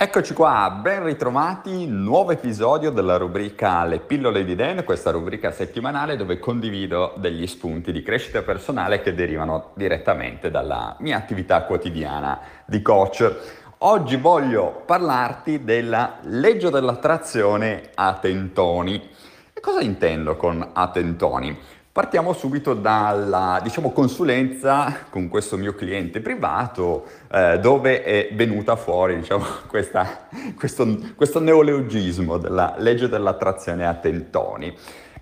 Eccoci qua, ben ritrovati, nuovo episodio della rubrica Le pillole di Dan, questa rubrica settimanale dove condivido degli spunti di crescita personale che derivano direttamente dalla mia attività quotidiana di coach. Oggi voglio parlarti della legge dell'attrazione a tentoni. E cosa intendo con a tentoni? Partiamo subito dalla diciamo, consulenza con questo mio cliente privato eh, dove è venuta fuori diciamo, questa, questo, questo, neologismo della legge dell'attrazione a tentoni.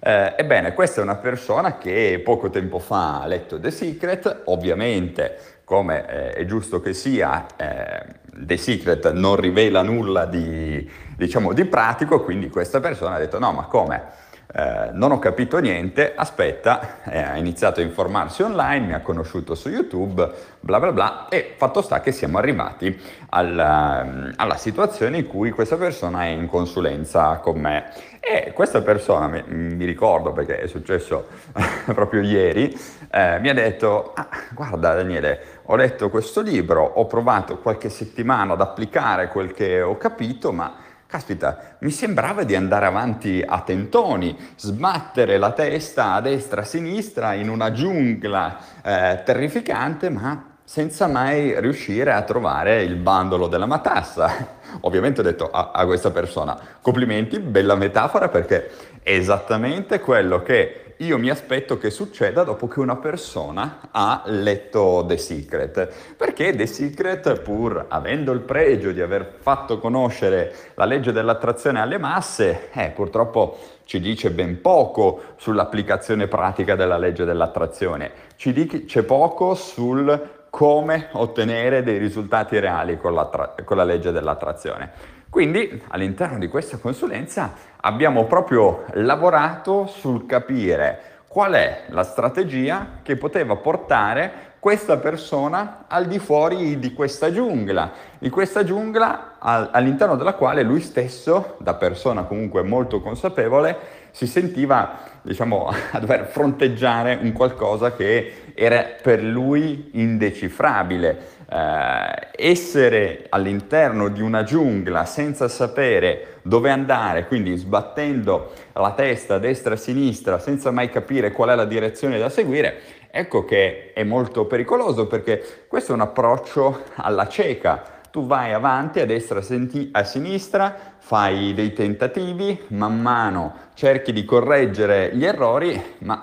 Eh, ebbene, questa è una persona che poco tempo fa ha letto The Secret, ovviamente come eh, è giusto che sia, eh, The Secret non rivela nulla di, diciamo, di pratico, quindi questa persona ha detto no, ma come? Eh, non ho capito niente, aspetta, eh, ha iniziato a informarsi online, mi ha conosciuto su YouTube, bla bla bla, e fatto sta che siamo arrivati alla, ehm, alla situazione in cui questa persona è in consulenza con me. E questa persona, mi, mi ricordo perché è successo proprio ieri, eh, mi ha detto, ah, guarda Daniele, ho letto questo libro, ho provato qualche settimana ad applicare quel che ho capito, ma Caspita, mi sembrava di andare avanti a tentoni, sbattere la testa a destra a sinistra in una giungla eh, terrificante, ma senza mai riuscire a trovare il bandolo della matassa. Ovviamente ho detto a, a questa persona, complimenti, bella metafora perché è esattamente quello che io mi aspetto che succeda dopo che una persona ha letto The Secret, perché The Secret, pur avendo il pregio di aver fatto conoscere la legge dell'attrazione alle masse, eh, purtroppo ci dice ben poco sull'applicazione pratica della legge dell'attrazione, ci dice poco sul come ottenere dei risultati reali con la, tra- con la legge dell'attrazione. Quindi all'interno di questa consulenza abbiamo proprio lavorato sul capire qual è la strategia che poteva portare questa persona al di fuori di questa giungla, di questa giungla all'interno della quale lui stesso, da persona comunque molto consapevole, si sentiva, diciamo, a dover fronteggiare un qualcosa che era per lui indecifrabile eh, essere all'interno di una giungla senza sapere dove andare, quindi sbattendo la testa destra e sinistra senza mai capire qual è la direzione da seguire, ecco che è molto pericoloso perché questo è un approccio alla cieca. Tu vai avanti a destra e a sinistra, fai dei tentativi, man mano cerchi di correggere gli errori, ma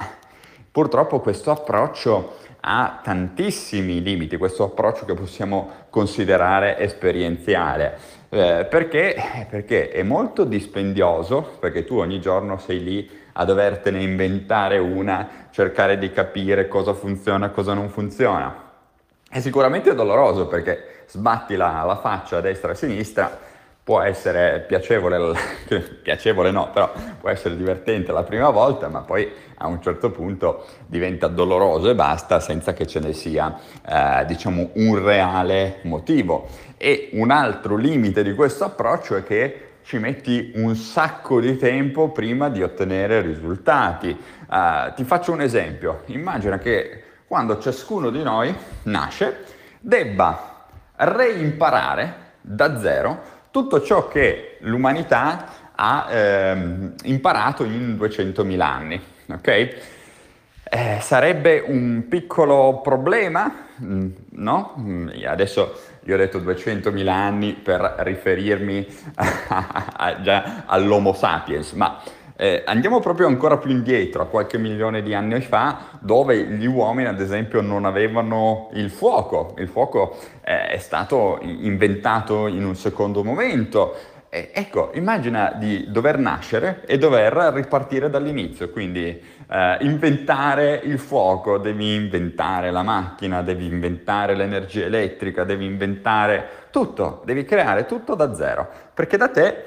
purtroppo questo approccio ha tantissimi limiti, questo approccio che possiamo considerare esperienziale. Eh, perché? perché è molto dispendioso, perché tu ogni giorno sei lì a dovertene inventare una, cercare di capire cosa funziona cosa non funziona. È sicuramente doloroso perché sbatti la, la faccia a destra e a sinistra può essere piacevole, piacevole no, però può essere divertente la prima volta, ma poi a un certo punto diventa doloroso e basta senza che ce ne sia, eh, diciamo, un reale motivo. E un altro limite di questo approccio è che ci metti un sacco di tempo prima di ottenere risultati. Uh, ti faccio un esempio. Immagina che quando ciascuno di noi nasce debba reimparare da zero tutto ciò che l'umanità ha ehm, imparato in 200.000 anni. Okay? Eh, sarebbe un piccolo problema, mm, no? Mm, adesso io ho detto 200.000 anni per riferirmi a, a, già all'Homo sapiens, ma eh, andiamo proprio ancora più indietro, a qualche milione di anni fa, dove gli uomini, ad esempio, non avevano il fuoco. Il fuoco eh, è stato inventato in un secondo momento. Eh, ecco, immagina di dover nascere e dover ripartire dall'inizio, quindi eh, inventare il fuoco, devi inventare la macchina, devi inventare l'energia elettrica, devi inventare tutto, devi creare tutto da zero, perché da te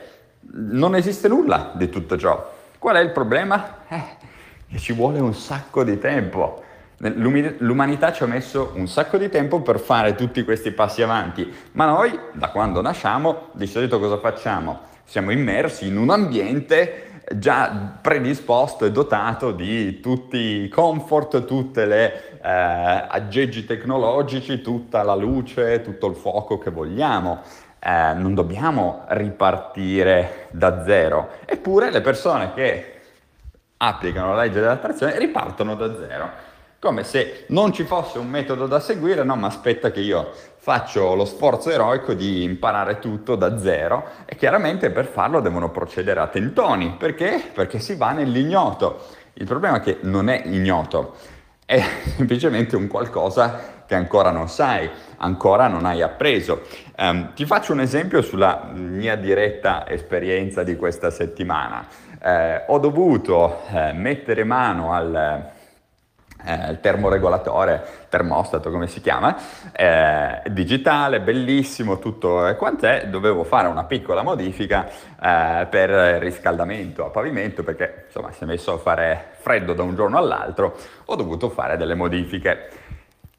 non esiste nulla di tutto ciò. Qual è il problema? Eh, che ci vuole un sacco di tempo. L'umanità ci ha messo un sacco di tempo per fare tutti questi passi avanti, ma noi da quando nasciamo di solito cosa facciamo? Siamo immersi in un ambiente già predisposto e dotato di tutti i comfort, tutti gli eh, aggeggi tecnologici, tutta la luce, tutto il fuoco che vogliamo. Eh, non dobbiamo ripartire da zero. Eppure le persone che applicano la legge dell'attrazione ripartono da zero, come se non ci fosse un metodo da seguire, no, ma aspetta che io faccio lo sforzo eroico di imparare tutto da zero e chiaramente per farlo devono procedere a tentoni, perché? Perché si va nell'ignoto. Il problema è che non è ignoto, è semplicemente un qualcosa che ancora non sai, ancora non hai appreso. Um, ti faccio un esempio sulla mia diretta esperienza di questa settimana. Eh, ho dovuto eh, mettere mano al, eh, termoregolatore, termostato come si chiama, eh, digitale, bellissimo, tutto quant'è, dovevo fare una piccola modifica eh, per riscaldamento a pavimento perché insomma si è messo a fare freddo da un giorno all'altro, ho dovuto fare delle modifiche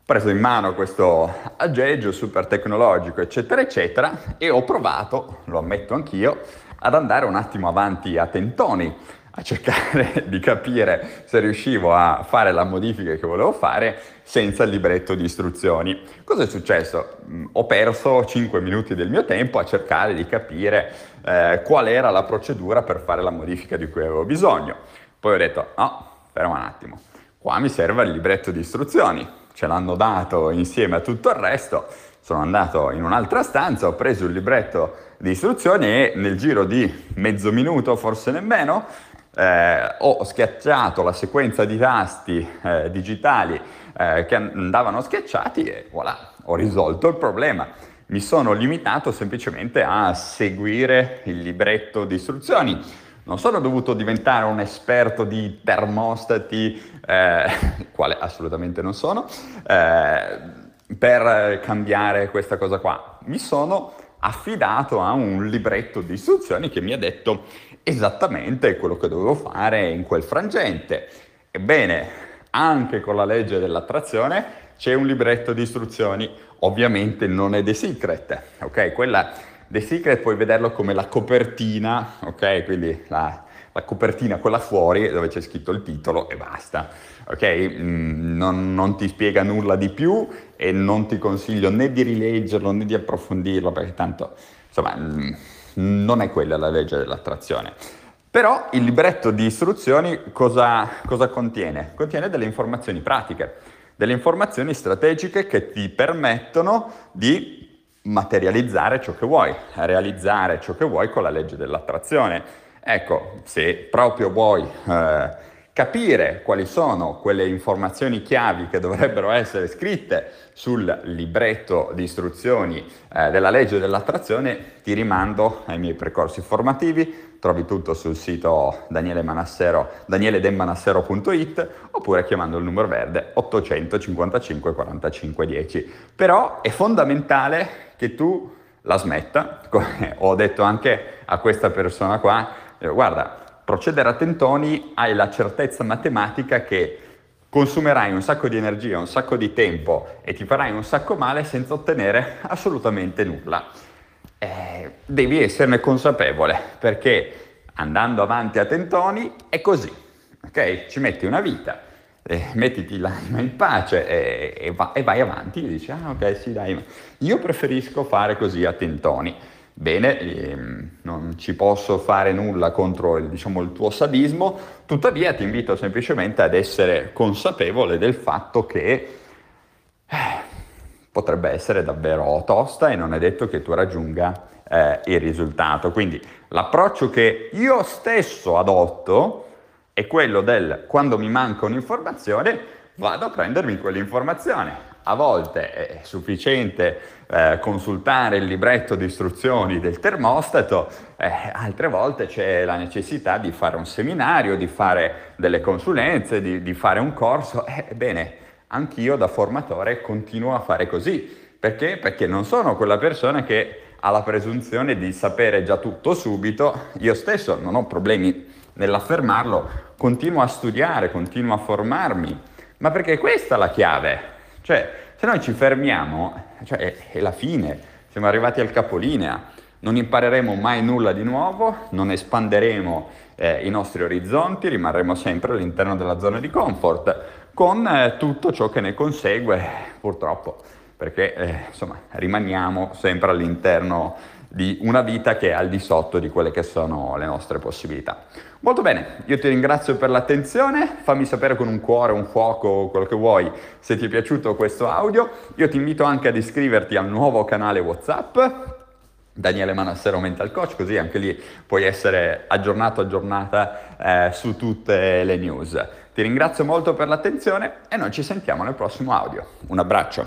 preso in mano questo aggeggio super tecnologico, eccetera, eccetera, e ho provato, lo ammetto anch'io, ad andare un attimo avanti a tentoni, a cercare di capire se riuscivo a fare la modifica che volevo fare senza il libretto di istruzioni. Cosa è successo? Mm, ho perso 5 minuti del mio tempo a cercare di capire eh, qual era la procedura per fare la modifica di cui avevo bisogno. Poi ho detto, no, ferma un attimo, qua mi serve il libretto di istruzioni ce l'hanno dato insieme a tutto il resto. Sono andato in un'altra stanza, ho preso il libretto di istruzioni e nel giro di mezzo minuto, forse nemmeno, eh, ho schiacciato la sequenza di tasti eh, digitali eh, che andavano schiacciati e voilà, ho risolto il problema. Mi sono limitato semplicemente a seguire il libretto di istruzioni non sono dovuto diventare un esperto di termostati, eh, quale assolutamente non sono, eh, per cambiare questa cosa qua. Mi sono affidato a un libretto di istruzioni che mi ha detto esattamente quello che dovevo fare in quel frangente. Ebbene, anche con la legge dell'attrazione c'è un libretto di istruzioni, ovviamente non è The Secret, ok? Quella The Secret puoi vederlo come la copertina, ok? Quindi la, la copertina quella fuori dove c'è scritto il titolo e basta, ok? Mm, non, non, ti spiega nulla di più e non ti consiglio né di rileggerlo né di approfondirlo perché tanto, insomma, mm, non è quella la legge dell'attrazione. Però il libretto di istruzioni cosa, cosa contiene? Contiene delle informazioni pratiche, delle informazioni strategiche che ti permettono di materializzare ciò che vuoi, realizzare ciò che vuoi con la legge dell'attrazione. Ecco, se proprio vuoi eh, capire quali sono quelle informazioni chiavi che dovrebbero essere scritte sul libretto di istruzioni eh, della legge dell'attrazione, ti rimando ai miei percorsi formativi, trovi tutto sul sito danieledemmanassero.it oppure chiamando il numero verde 855 45 10. Però è fondamentale che tu la smetta, come ho detto anche a questa persona qua, eh, guarda, procedere a tentoni hai la certezza matematica che consumerai un sacco di energia, un sacco di tempo e ti farai un sacco male senza ottenere assolutamente nulla eh, devi esserne consapevole perché andando avanti a tentoni è così, ok? Ci metti una vita, eh, mettiti l'anima in pace e, e, va, e, vai avanti e dici, ah ok, sì dai, io preferisco fare così a tentoni. Bene, ehm, non ci posso fare nulla contro il, diciamo, il tuo sadismo, tuttavia ti invito semplicemente ad essere consapevole del fatto che eh, potrebbe essere davvero tosta e non è detto che tu raggiunga eh, il risultato. Quindi l'approccio che io stesso adotto è quello del quando mi manca un'informazione vado a prendermi quell'informazione. A volte è sufficiente eh, consultare il libretto di istruzioni del termostato, eh, altre volte c'è la necessità di fare un seminario, di fare delle consulenze, di, di fare un corso. Ebbene, anch'io da formatore continuo a fare così. Perché? Perché non sono quella persona che ha la presunzione di sapere già tutto subito. Io stesso non ho problemi nell'affermarlo, continuo a studiare, continuo a formarmi. Ma perché questa è la chiave. Cioè, se noi ci fermiamo, cioè, è, è la fine, siamo arrivati al capolinea, non impareremo mai nulla di nuovo, non espanderemo eh, i nostri orizzonti, rimarremo sempre all'interno della zona di comfort con eh, tutto ciò che ne consegue, purtroppo. perché eh, insomma rimaniamo sempre all'interno di una vita che è al di sotto di quelle che sono le nostre possibilità. Molto bene, io ti ringrazio per l'attenzione, fammi sapere con un cuore, un fuoco, quello che vuoi, se ti è piaciuto questo audio. Io ti invito anche ad iscriverti al nuovo canale WhatsApp, Daniele Manassero Mental Coach, così anche lì puoi essere aggiornato, aggiornata eh, su tutte le news. Ti ringrazio molto per l'attenzione e noi ci sentiamo nel prossimo audio. Un abbraccio.